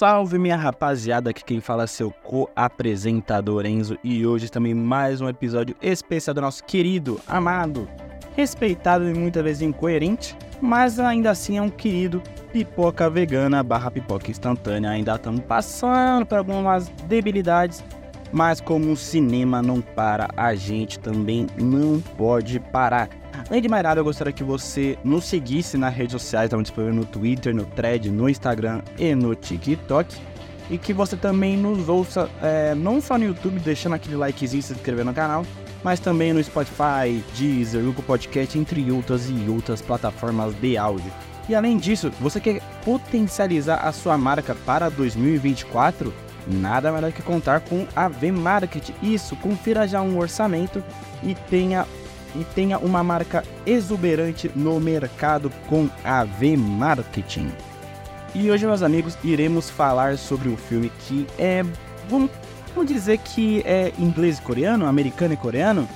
Salve minha rapaziada, aqui quem fala é seu co-apresentador Enzo e hoje também mais um episódio especial do nosso querido, amado, respeitado e muitas vezes incoerente, mas ainda assim é um querido pipoca vegana barra pipoca instantânea. Ainda estamos passando por algumas debilidades, mas como o cinema não para, a gente também não pode parar. Além de mais nada, eu gostaria que você nos seguisse nas redes sociais, estamos disponíveis no Twitter, no Thread, no Instagram e no TikTok. E que você também nos ouça, é, não só no YouTube, deixando aquele likezinho e se inscrever no canal, mas também no Spotify, Deezer, Google Podcast, entre outras e outras plataformas de áudio. E além disso, você quer potencializar a sua marca para 2024? Nada melhor que contar com a V-Market. Isso, confira já um orçamento e tenha e tenha uma marca exuberante no mercado com a V-Marketing. E hoje, meus amigos, iremos falar sobre um filme que é, vamos, vamos dizer que é inglês e coreano, americano e coreano.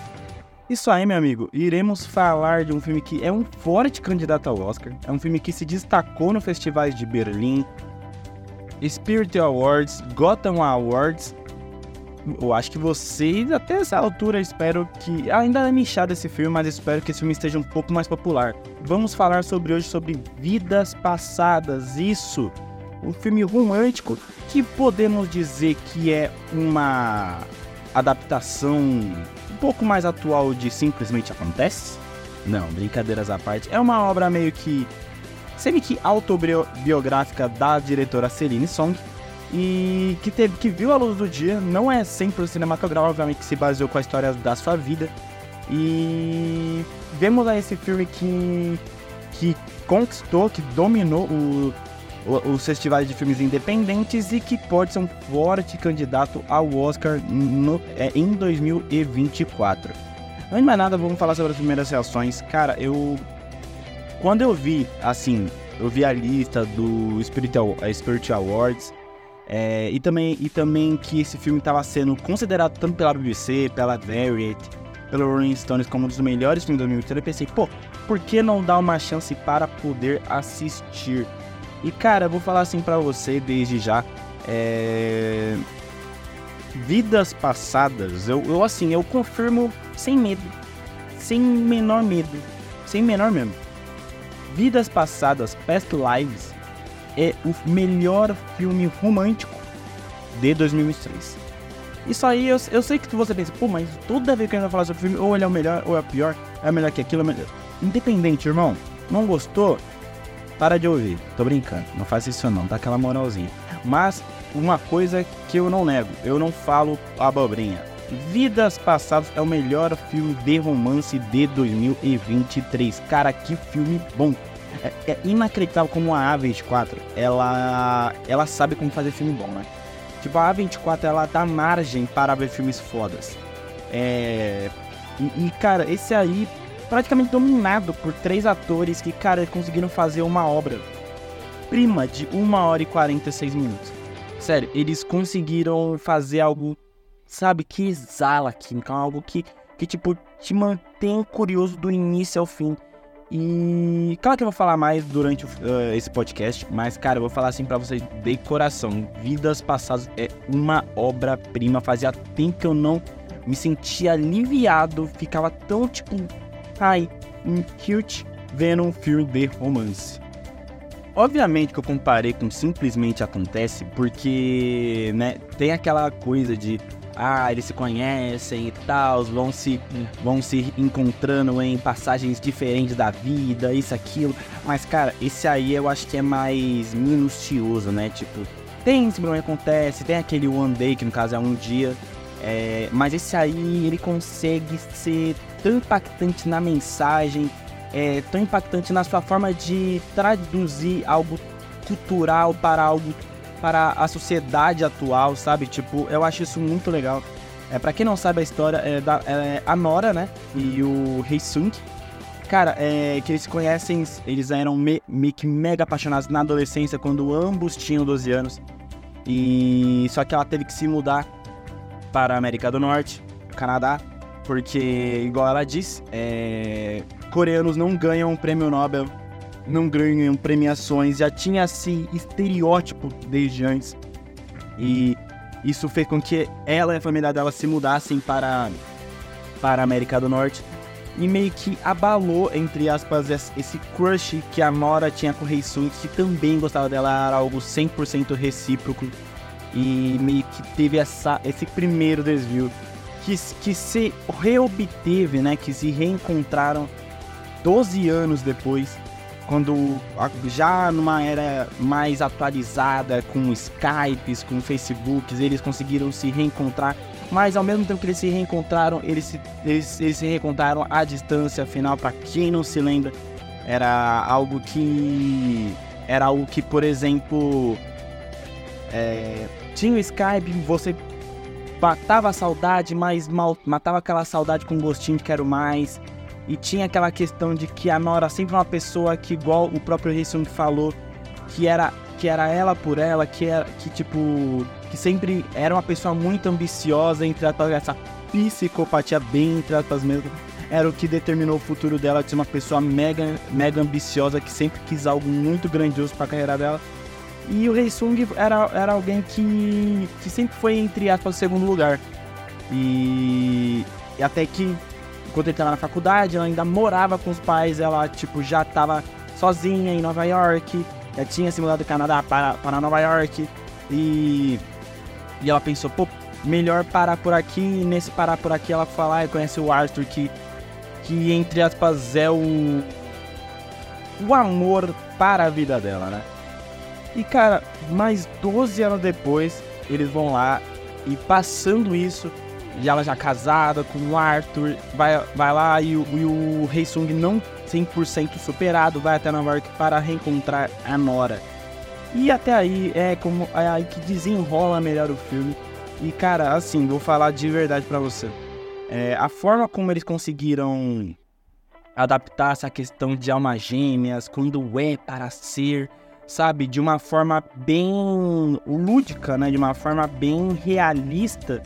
Isso aí, meu amigo, iremos falar de um filme que é um forte candidato ao Oscar, é um filme que se destacou no festivais de Berlim, Spirit Awards, Gotham Awards eu acho que vocês, até essa altura, espero que. Ainda é nichado esse filme, mas espero que esse filme esteja um pouco mais popular. Vamos falar sobre hoje sobre Vidas Passadas. Isso! Um filme romântico que podemos dizer que é uma adaptação um pouco mais atual de Simplesmente Acontece? Não, brincadeiras à parte. É uma obra meio que. semi que autobiográfica da diretora Celine Song e que, teve, que viu a luz do dia. Não é sempre cinematográfico, obviamente, que se baseou com a história da sua vida. E vemos aí esse filme que, que conquistou, que dominou o, o, os festivais de filmes independentes e que pode ser um forte candidato ao Oscar no, é, em 2024. Antes de mais nada, vamos falar sobre as primeiras reações. Cara, eu. Quando eu vi, assim, eu vi a lista do Spirit, Spirit Awards é, e, também, e também que esse filme estava sendo considerado tanto pela BBC, pela Variety, pelo Rolling Stones como um dos melhores filmes do 2023. Eu pensei, pô, por que não dar uma chance para poder assistir? E cara, eu vou falar assim para você desde já. É... Vidas passadas, eu, eu assim, eu confirmo sem medo, sem menor medo, sem menor mesmo. Vidas passadas, Past Lives, é o melhor filme romântico de 2023. Isso aí, eu, eu sei que você pensa, pô, mas toda vez que a gente vai falar sobre o filme, ou ele é o melhor, ou é o pior, é melhor que aquilo, é melhor. Independente, irmão, não gostou? Para de ouvir. Tô brincando, não faça isso não, dá aquela moralzinha. Mas, uma coisa que eu não nego, eu não falo abobrinha. Vidas Passadas é o melhor filme de romance de 2023. Cara, que filme bom. É, é inacreditável como a A24, ela, ela sabe como fazer filme bom, né? Tipo, a A24, ela dá margem para ver filmes fodas. É... E, e, cara, esse aí, praticamente dominado por três atores que, cara, conseguiram fazer uma obra prima de 1 hora e 46 minutos. Sério, eles conseguiram fazer algo, sabe, que exala química, algo que, que tipo, te mantém curioso do início ao fim. E claro que eu vou falar mais durante uh, esse podcast, mas cara, eu vou falar assim para vocês de coração. Vidas Passadas é uma obra-prima. Fazia tempo que eu não me sentia aliviado, ficava tão tipo, ai, um cute vendo um filme de romance. Obviamente que eu comparei com simplesmente acontece, porque, né, tem aquela coisa de ah, eles se conhecem e tal, vão se, vão se encontrando em passagens diferentes da vida, isso, aquilo. Mas, cara, esse aí eu acho que é mais minucioso, né? Tipo, tem esse problema que acontece, tem aquele one day, que no caso é um dia. É, mas esse aí, ele consegue ser tão impactante na mensagem, é, tão impactante na sua forma de traduzir algo cultural para algo para a sociedade atual, sabe? Tipo, eu acho isso muito legal. É, para quem não sabe a história, é, da, é a Nora, né? E o Hei Sung. Cara, é que eles se conhecem, eles eram me, mega apaixonados na adolescência, quando ambos tinham 12 anos. E só que ela teve que se mudar para a América do Norte, Canadá, porque, igual ela disse, é... coreanos não ganham o prêmio Nobel não ganham premiações, já tinha esse estereótipo desde antes. E isso fez com que ela e a família dela se mudassem para, para a América do Norte. E meio que abalou, entre aspas, esse crush que a Nora tinha com o Rei Sung, que também gostava dela, era algo 100% recíproco. E meio que teve essa, esse primeiro desvio que, que se reobteve, né? Que se reencontraram 12 anos depois, quando já numa era mais atualizada, com Skypes, com Facebooks, eles conseguiram se reencontrar. Mas ao mesmo tempo que eles se reencontraram, eles se, eles, eles se reencontraram à distância. Afinal, para quem não se lembra, era algo que. Era algo que, por exemplo. É, tinha o Skype, você matava a saudade, mas mal, matava aquela saudade com gostinho de quero mais. E tinha aquela questão de que a Nora sempre uma pessoa que, igual o próprio Heisung falou, que era, que era ela por ela, que era que tipo. que sempre era uma pessoa muito ambiciosa, entre aspas, essa psicopatia bem entre aspas mesmo. Era o que determinou o futuro dela de ser uma pessoa mega, mega ambiciosa que sempre quis algo muito grandioso para a carreira dela. E o Heisung era, era alguém que, que sempre foi, entre aspas, segundo lugar. E, e até que quando ele estava na faculdade, ela ainda morava com os pais, ela, tipo, já estava sozinha em Nova York, já tinha se mudado do Canadá para, para Nova York, e, e ela pensou, pô, melhor parar por aqui, e nesse parar por aqui ela lá e conhece o Arthur, que, que entre aspas, é o, o amor para a vida dela, né? E, cara, mais 12 anos depois, eles vão lá, e passando isso, e ela já casada com o Arthur, vai, vai lá e o, e o Rei Sung não 100% superado, vai até Nova York para reencontrar a Nora. E até aí é como é aí que desenrola melhor o filme. E cara, assim, vou falar de verdade para você. É, a forma como eles conseguiram adaptar essa questão de almas gêmeas, quando é para ser, sabe, de uma forma bem lúdica, né, de uma forma bem realista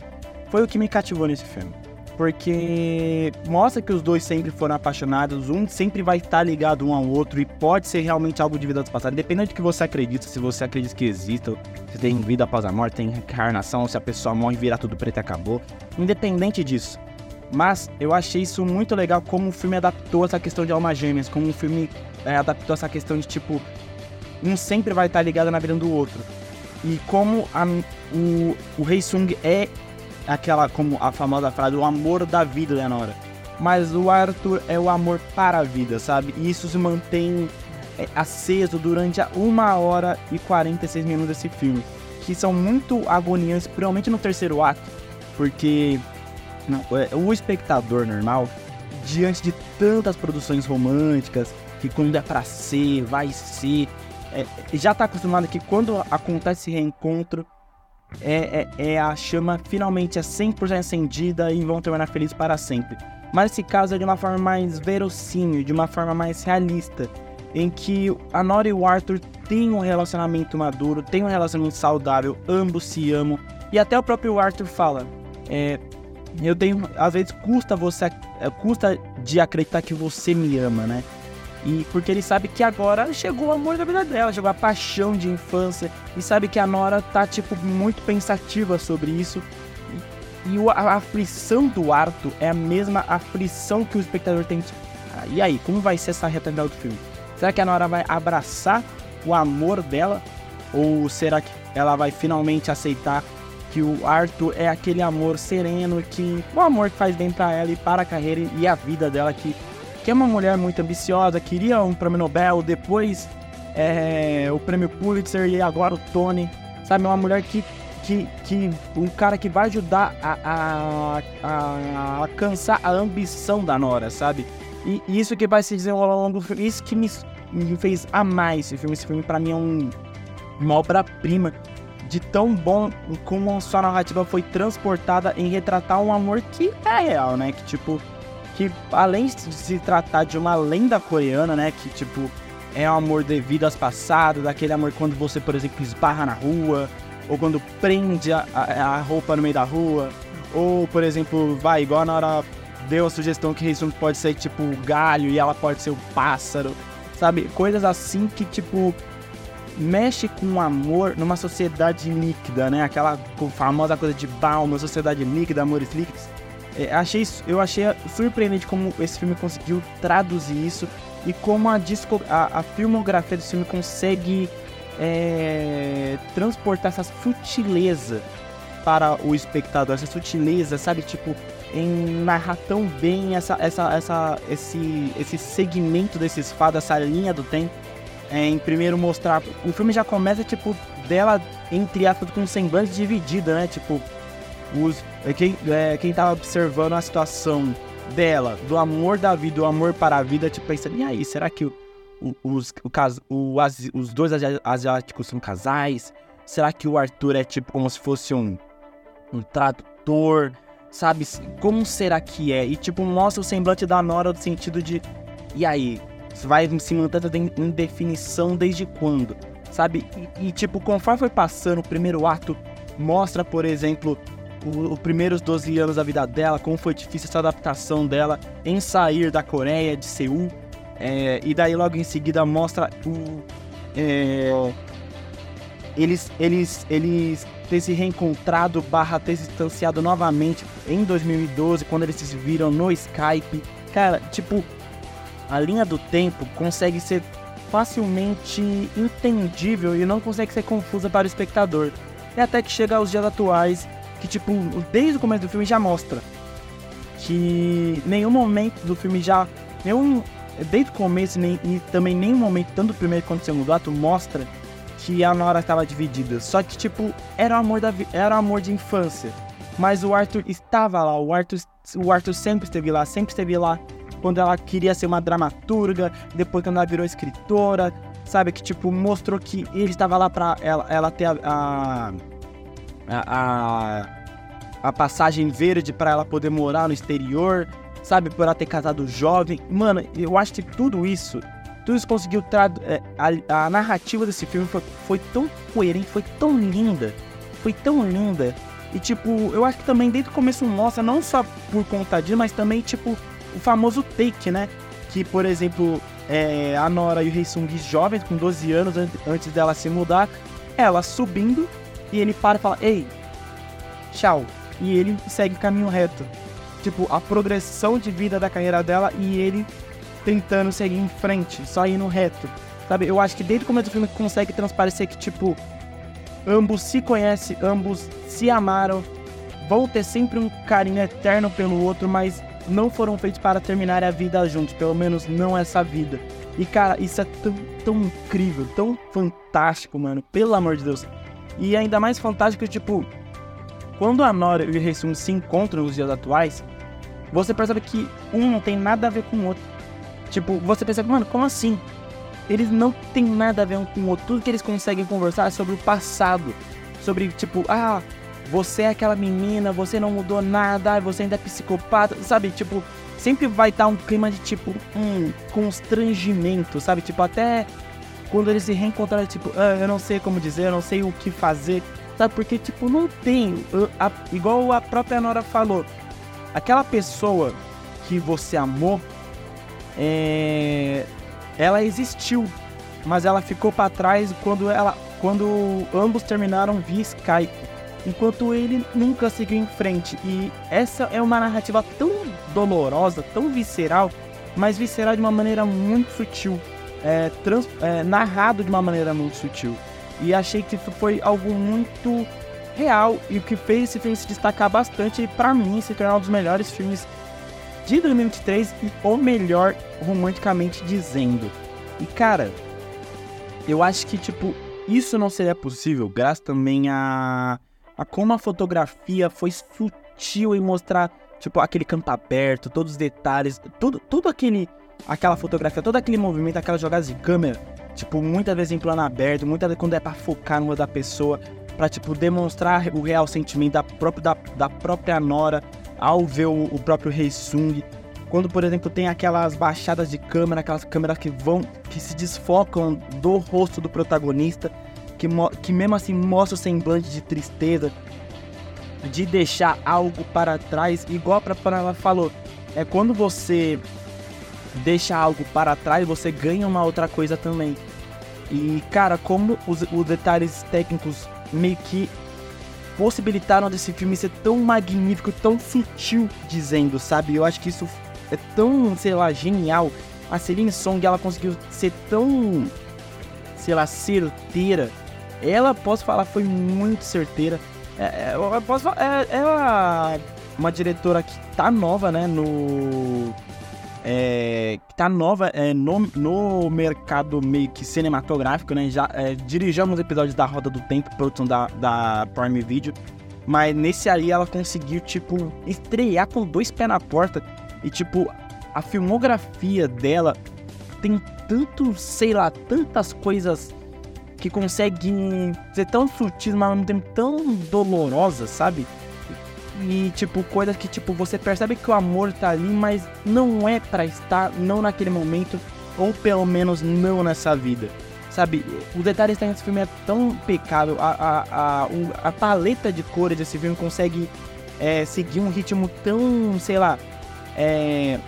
foi o que me cativou nesse filme. Porque mostra que os dois sempre foram apaixonados, um sempre vai estar ligado um ao outro e pode ser realmente algo de vidas passadas, independente do que você acredita, se você acredita que exista, se tem vida após a morte, tem reencarnação, se a pessoa morre e vira tudo preto e acabou. Independente disso. Mas eu achei isso muito legal como o filme adaptou essa questão de alma gêmeas, como o filme é, adaptou essa questão de tipo, um sempre vai estar ligado na vida do outro. E como a, o, o Rei Sung é aquela, como a famosa frase, o amor da vida da Nora. Mas o Arthur é o amor para a vida, sabe? E isso se mantém é, aceso durante uma hora e 46 minutos desse filme. Que são muito agoniantes, principalmente no terceiro ato. Porque não, é, o espectador normal, diante de tantas produções românticas, que quando é pra ser, vai ser, é, já tá acostumado que quando acontece reencontro, é, é, é a chama finalmente é 100% acendida e vão terminar felizes para sempre. Mas esse caso é de uma forma mais verossímil, de uma forma mais realista, em que a Nora e o Arthur têm um relacionamento maduro, têm um relacionamento saudável, ambos se amam. E até o próprio Arthur fala, é, eu tenho, às vezes custa você, custa de acreditar que você me ama, né? E porque ele sabe que agora chegou o amor da vida dela, chegou a paixão de infância. E sabe que a Nora tá, tipo, muito pensativa sobre isso. E, e a, aflição do Arthur é a mesma aflição que o espectador tem. Ah, e aí, como vai ser essa reta final do filme? Será que a Nora vai abraçar o amor dela? Ou será que ela vai finalmente aceitar que o Arthur é aquele amor sereno, que o amor que faz bem para ela e para a carreira e a vida dela que que é uma mulher muito ambiciosa, queria um prêmio Nobel, depois é, o prêmio Pulitzer e agora o Tony, sabe? Uma mulher que, que, que um cara que vai ajudar a, a, a, a alcançar a ambição da Nora, sabe? E, isso que vai se desenrolar ao longo do filme, isso que me, me fez amar esse filme. Esse filme para mim é um, uma obra-prima de tão bom como a sua narrativa foi transportada em retratar um amor que é real, né? Que tipo que além de se tratar de uma lenda coreana, né, que tipo é um amor devido às passadas, daquele amor quando você, por exemplo, esbarra na rua, ou quando prende a, a, roupa no meio da rua, ou por exemplo, vai igual na hora deu a sugestão que Heisung pode ser tipo o galho e ela pode ser o pássaro. sabe? Coisas assim que, tipo, mexe com o amor numa sociedade líquida, né? Aquela famosa coisa de Baum, sociedade líquida, amores líquidos. É, achei, eu achei surpreendente como esse filme conseguiu traduzir isso e como a, disco, a, a filmografia desse filme consegue é, transportar essa sutileza para o espectador, essa sutileza, sabe? Tipo, em narrar tão bem essa, essa, essa, esse, esse segmento desses fados, essa linha do tempo. É, em primeiro mostrar. O filme já começa, tipo, dela, entre aspas, com um semblante dividido, né? Tipo, os, é, quem, é, quem tava observando a situação dela, do amor da vida, do amor para a vida, tipo, pensando, e aí, será que o, os, o, o, os dois asiáticos são casais? Será que o Arthur é tipo como se fosse um, um tradutor? Sabe? Como será que é? E tipo, mostra o semblante da Nora no sentido de. E aí? Vai se mantendo em definição desde quando? Sabe? E, e tipo, conforme foi passando o primeiro ato, mostra, por exemplo, os primeiros 12 anos da vida dela, como foi difícil essa adaptação dela em sair da Coreia, de Seul. É, e daí logo em seguida mostra o. É, eles, eles, eles ter se reencontrado barra ter se distanciado novamente em 2012, quando eles se viram no Skype. Cara, tipo, a linha do tempo consegue ser facilmente entendível e não consegue ser confusa para o espectador. E até que chega aos dias atuais que, tipo, desde o começo do filme já mostra que nenhum momento do filme já. Nenhum. Desde o começo nem, e também nenhum momento, tanto do primeiro quanto do segundo ato, mostra que a Nora estava dividida. Só que, tipo, era o amor, da, era amor de infância. Mas o Arthur estava lá, o Arthur, o Arthur sempre esteve lá, sempre esteve lá quando ela queria ser uma dramaturga, depois quando ela virou escritora, sabe? Que, tipo, mostrou que ele estava lá pra ela, ela ter a, a a, a, passagem verde para ela poder morar no exterior, sabe? Por ela ter casado jovem. Mano, eu acho que tudo isso, tudo isso conseguiu tradu é, a, a, narrativa desse filme foi, foi tão coerente, foi tão linda, foi tão linda. E tipo, eu acho que também desde o começo mostra, não só por conta disso, mas também, tipo, o famoso take, né? Que, por exemplo, é, a Nora e o Rei Sung jovens, com 12 anos, antes dela se mudar, ela subindo e ele para e fala: Ei, tchau. E ele segue o caminho reto. Tipo, a progressão de vida da carreira dela e ele tentando seguir em frente, só indo reto. Sabe? Eu acho que desde o começo do filme consegue transparecer que, tipo, ambos se conhecem, ambos se amaram, vão ter sempre um carinho eterno pelo outro, mas não foram feitos para terminar a vida juntos, pelo menos não essa vida. E cara, isso é tão, tão incrível, tão fantástico, mano, pelo amor de Deus. E ainda mais fantástico, tipo, quando a Nora e o Heisung se encontram nos dias atuais, você percebe que um não tem nada a ver com o outro. Tipo, você percebe, mano, como assim? Eles não têm nada a ver um com o outro. Tudo que eles conseguem conversar é sobre o passado. Sobre, tipo, ah, você é aquela menina, você não mudou nada, você ainda é psicopata, sabe? Tipo, sempre vai estar um clima de, tipo, um constrangimento, sabe? Tipo, até quando eles se reencontraram, tipo, ah, eu não sei como dizer, eu não sei o que fazer, sabe? Porque, tipo, não tem, a, igual a própria Nora falou, aquela pessoa que você amou, é, ela existiu, mas ela ficou para trás quando ela, quando ambos terminaram via Skype, enquanto ele nunca seguiu em frente. E essa é uma narrativa tão dolorosa, tão visceral, mas visceral de uma maneira muito sutil é, trans, é, narrado de uma maneira muito sutil. E achei que isso foi algo muito real e o que fez esse filme se destacar bastante e para mim se tornar um dos melhores filmes de 2023 e o melhor romanticamente dizendo. E cara, eu acho que tipo isso não seria possível graças também a a como a fotografia foi sutil em mostrar tipo aquele campo aberto, todos os detalhes, tudo tudo aquele aquela fotografia, todo aquele movimento, aquelas jogadas de câmera, tipo, muitas vezes em plano aberto, muitas vezes quando é pra focar no da pessoa, pra, tipo, demonstrar o real sentimento da própria, da, da própria Nora ao ver o, o próprio Rei Sung. Quando, por exemplo, tem aquelas baixadas de câmera, aquelas câmeras que vão, que se desfocam do rosto do protagonista, que, que mesmo assim mostra o semblante de tristeza, de deixar algo para trás, igual para ela falou. É quando você deixa algo para trás, você ganha uma outra coisa também. E, cara, como os, os detalhes técnicos meio que possibilitaram desse filme ser tão magnífico, tão sutil, dizendo, sabe? Eu acho que isso é tão, sei lá, genial. A Celine Song, ela conseguiu ser tão, sei lá, certeira. Ela, posso falar, foi muito certeira. É, é, eu posso falar, é, ela é uma diretora que tá nova, né, no é, que tá nova é, no, no mercado meio que cinematográfico, né? Já é, dirigimos episódios da Roda do Tempo, produção da, da Prime Video. Mas nesse aí ela conseguiu, tipo, estrear com dois pés na porta. E, tipo, a filmografia dela tem tanto, sei lá, tantas coisas que conseguem ser tão sutis, mas ao mesmo tempo tão dolorosas, sabe? E, tipo, coisas que, tipo, você percebe que o amor tá ali, mas não é para estar, não naquele momento, ou pelo menos não nessa vida. Sabe, o detalhe está nesse filme é tão impecável, a, a, a, a paleta de cores desse filme consegue é, seguir um ritmo tão, sei lá, é,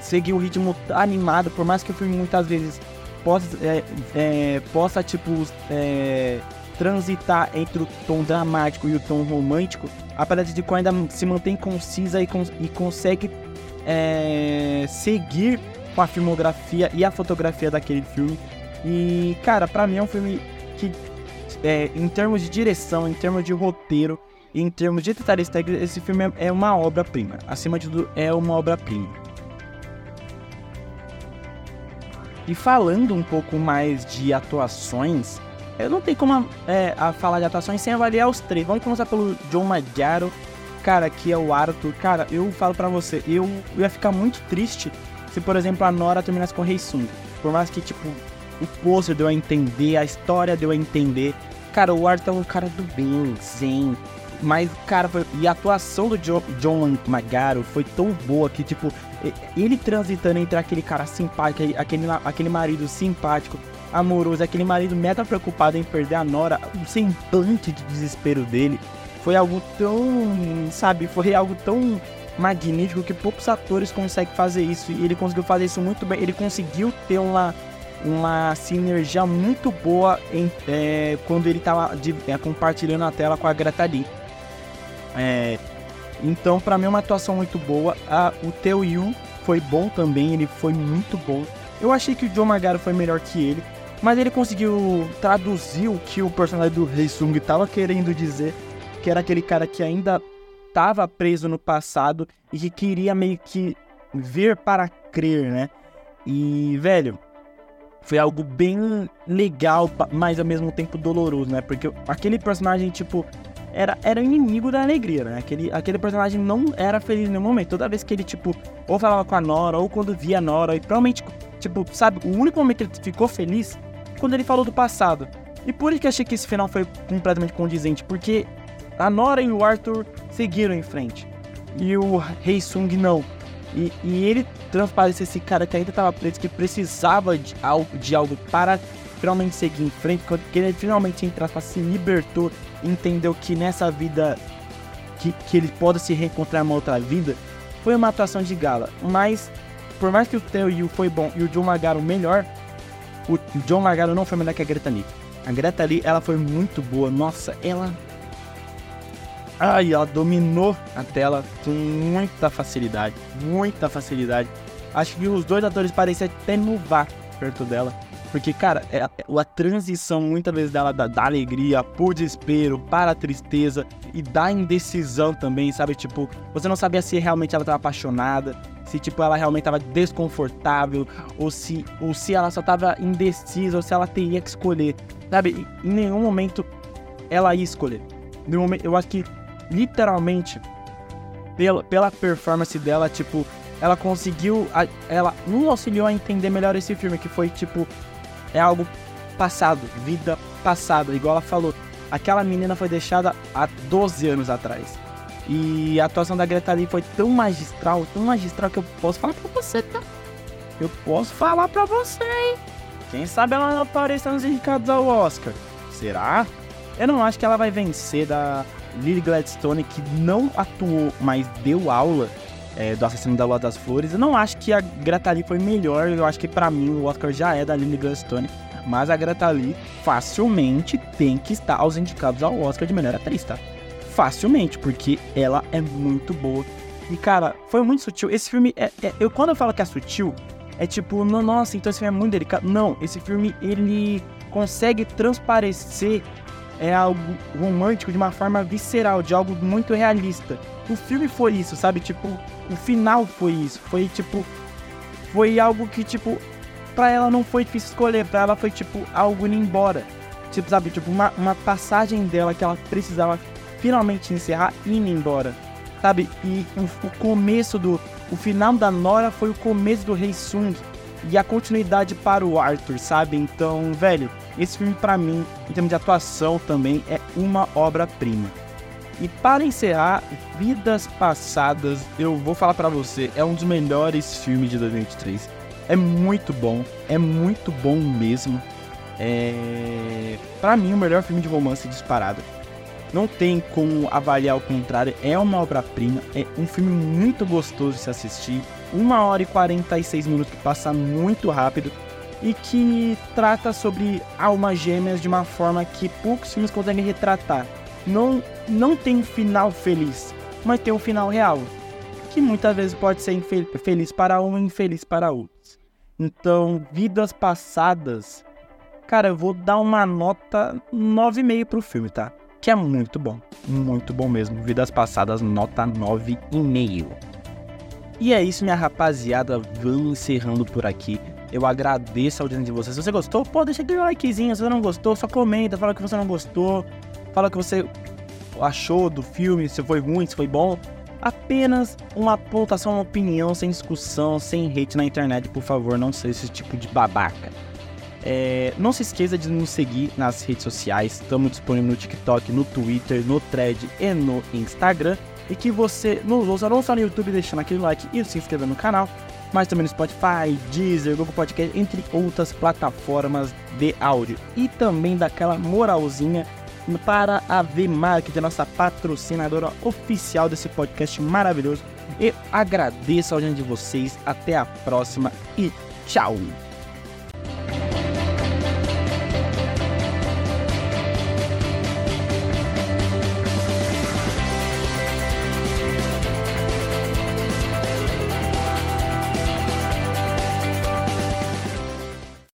seguir um ritmo animado, por mais que o filme muitas vezes possa, é, é, possa tipo, é, transitar entre o tom dramático e o tom romântico, a paleta de cor ainda se mantém concisa e, cons e consegue é, seguir com a filmografia e a fotografia daquele filme. E, cara, para mim é um filme que, é, em termos de direção, em termos de roteiro, em termos de detalhes esse filme é, é uma obra-prima. Acima de tudo, é uma obra-prima. E falando um pouco mais de atuações, eu não tenho como é, a falar de atuações sem avaliar os três. Vamos começar pelo John Magaro, cara, que é o Arthur. Cara, eu falo para você, eu, ia ficar muito triste se, por exemplo, a Nora terminasse com o Rei Sung. Por mais que, tipo, o pôster deu a entender, a história deu a entender. Cara, o Arthur é um cara do bem, zen. Mas, cara, foi... e a atuação do John, John Magaro foi tão boa que, tipo, ele transitando entre aquele cara simpático, aquele, aquele marido simpático, amoroso, aquele marido meta preocupado em perder a Nora, o semblante de desespero dele foi algo tão, sabe, foi algo tão magnífico que poucos atores conseguem fazer isso e ele conseguiu fazer isso muito bem. Ele conseguiu ter uma uma sinergia muito boa em, é, quando ele estava é, compartilhando a tela com a Greta Lee. É, então, para mim, é uma atuação muito boa. A, o Teo Yu foi bom também, ele foi muito bom. Eu achei que o Joe Magaro foi melhor que ele. Mas ele conseguiu traduzir o que o personagem do Rei Sung estava querendo dizer, que era aquele cara que ainda estava preso no passado e que queria meio que ver para crer, né? E, velho, foi algo bem legal, mas ao mesmo tempo doloroso, né? Porque aquele personagem, tipo, era, era inimigo da alegria, né? Aquele, aquele personagem não era feliz nenhum momento. Toda vez que ele, tipo, ou falava com a Nora, ou quando via a Nora, e provavelmente, tipo, sabe, o único momento que ele ficou feliz quando ele falou do passado. E por isso que achei que esse final foi completamente condizente, porque a Nora e o Arthur seguiram em frente. E o Rei Sung não. E, e ele transparece esse cara que ainda estava preso, que precisava de algo, de algo para finalmente seguir em frente, que ele finalmente, entre aspas, se libertou, entendeu que nessa vida, que, que ele pode se reencontrar em uma outra vida, foi uma atuação de gala. Mas, por mais que o Theo Yu foi bom e o John Magaro melhor, o John Magaro não foi melhor que a Greta Lee. A Greta Lee, ela foi muito boa. Nossa, ela... Ai, ela dominou a tela com muita facilidade. Muita facilidade. Acho que os dois atores pareciam até nuvar perto dela. Porque, cara, é a, a, transição muitas vezes dela da, da, alegria pro desespero, para a tristeza e da indecisão também, sabe? Tipo, você não sabia se realmente ela tava apaixonada, se tipo ela realmente tava desconfortável, ou se, ou se ela só tava indecisa, ou se ela teria que escolher, sabe? Em nenhum momento ela ia escolher. Momento, eu acho que literalmente pela, pela performance dela, tipo, ela conseguiu, ela nos auxiliou a entender melhor esse filme, que foi tipo é algo passado, vida passada, igual ela falou. Aquela menina foi deixada há 12 anos atrás. E a atuação da Greta Lee foi tão magistral, tão magistral que eu posso falar pra você, tá? Eu posso falar pra você, hein? Quem sabe ela não apareça nos indicados ao Oscar. Será? Eu não acho que ela vai vencer da Lily Gladstone, que não atuou, mas deu aula. é, do Assassino da Lua das Flores. Eu não acho que a Greta Lee foi melhor, eu acho que para mim o Oscar já é da Lily Gladstone. Mas a Greta Lee facilmente tem que estar aos indicados ao Oscar de melhor atriz, tá? Facilmente, porque ela é muito boa. E cara, foi muito sutil. Esse filme, é, é, eu quando eu falo que é sutil, é tipo, nossa, então esse filme é muito delicado. Não, esse filme ele consegue transparecer é algo romântico de uma forma visceral, de algo muito realista. O filme foi isso, sabe? Tipo, o final foi isso. Foi tipo. Foi algo que, tipo, pra ela não foi difícil escolher, pra ela foi tipo algo indo embora. Tipo, sabe? Tipo, uma, uma passagem dela que ela precisava finalmente encerrar indo embora. Sabe? E o, o começo do. O final da Nora foi o começo do Rei Sung. E a continuidade para o Arthur, sabe? Então, velho, esse filme para mim, em termos de atuação também, é uma obra-prima. E para encerrar, Vidas Passadas, eu vou falar para você, é um dos melhores filmes de 2023. É muito bom, é muito bom mesmo. É, para mim, o melhor filme de romance disparado. Não tem como avaliar o contrário, é uma obra-prima, é um filme muito gostoso de se assistir. Uma hora e 46 minutos que passa muito rápido e que trata sobre almas gêmeas de uma forma que poucos filmes conseguem retratar. Não, não tem um final feliz, mas tem um final real, que muitas vezes pode ser feliz para um e infeliz para outros. Então, Vidas Passadas, cara, eu vou dar uma nota 9,5 pro filme, tá? Que é muito bom, muito bom mesmo. Vidas Passadas, nota 9,5. E é isso, minha rapaziada. Vamos encerrando por aqui. Eu agradeço a audiência de vocês. Se você gostou, pô, deixa aquele likezinho. Se você não gostou, só comenta, fala que você não gostou. Fala que você achou do filme, se foi ruim, se foi bom. Apenas uma pontuação, uma opinião, sem discussão, sem hate na internet, por favor, não seja esse tipo de babaca. É, não se esqueça de nos seguir nas redes sociais. Estamos disponíveis no TikTok, no Twitter, no Thread e no Instagram. E que você nos ouça não só no YouTube deixando aquele like e se inscrever no canal, mas também no Spotify, Deezer, Google Podcast, entre outras plataformas de áudio. E também daquela moralzinha para a V-Market, a nossa patrocinadora oficial desse podcast maravilhoso. E agradeço a audiência de vocês. Até a próxima e tchau!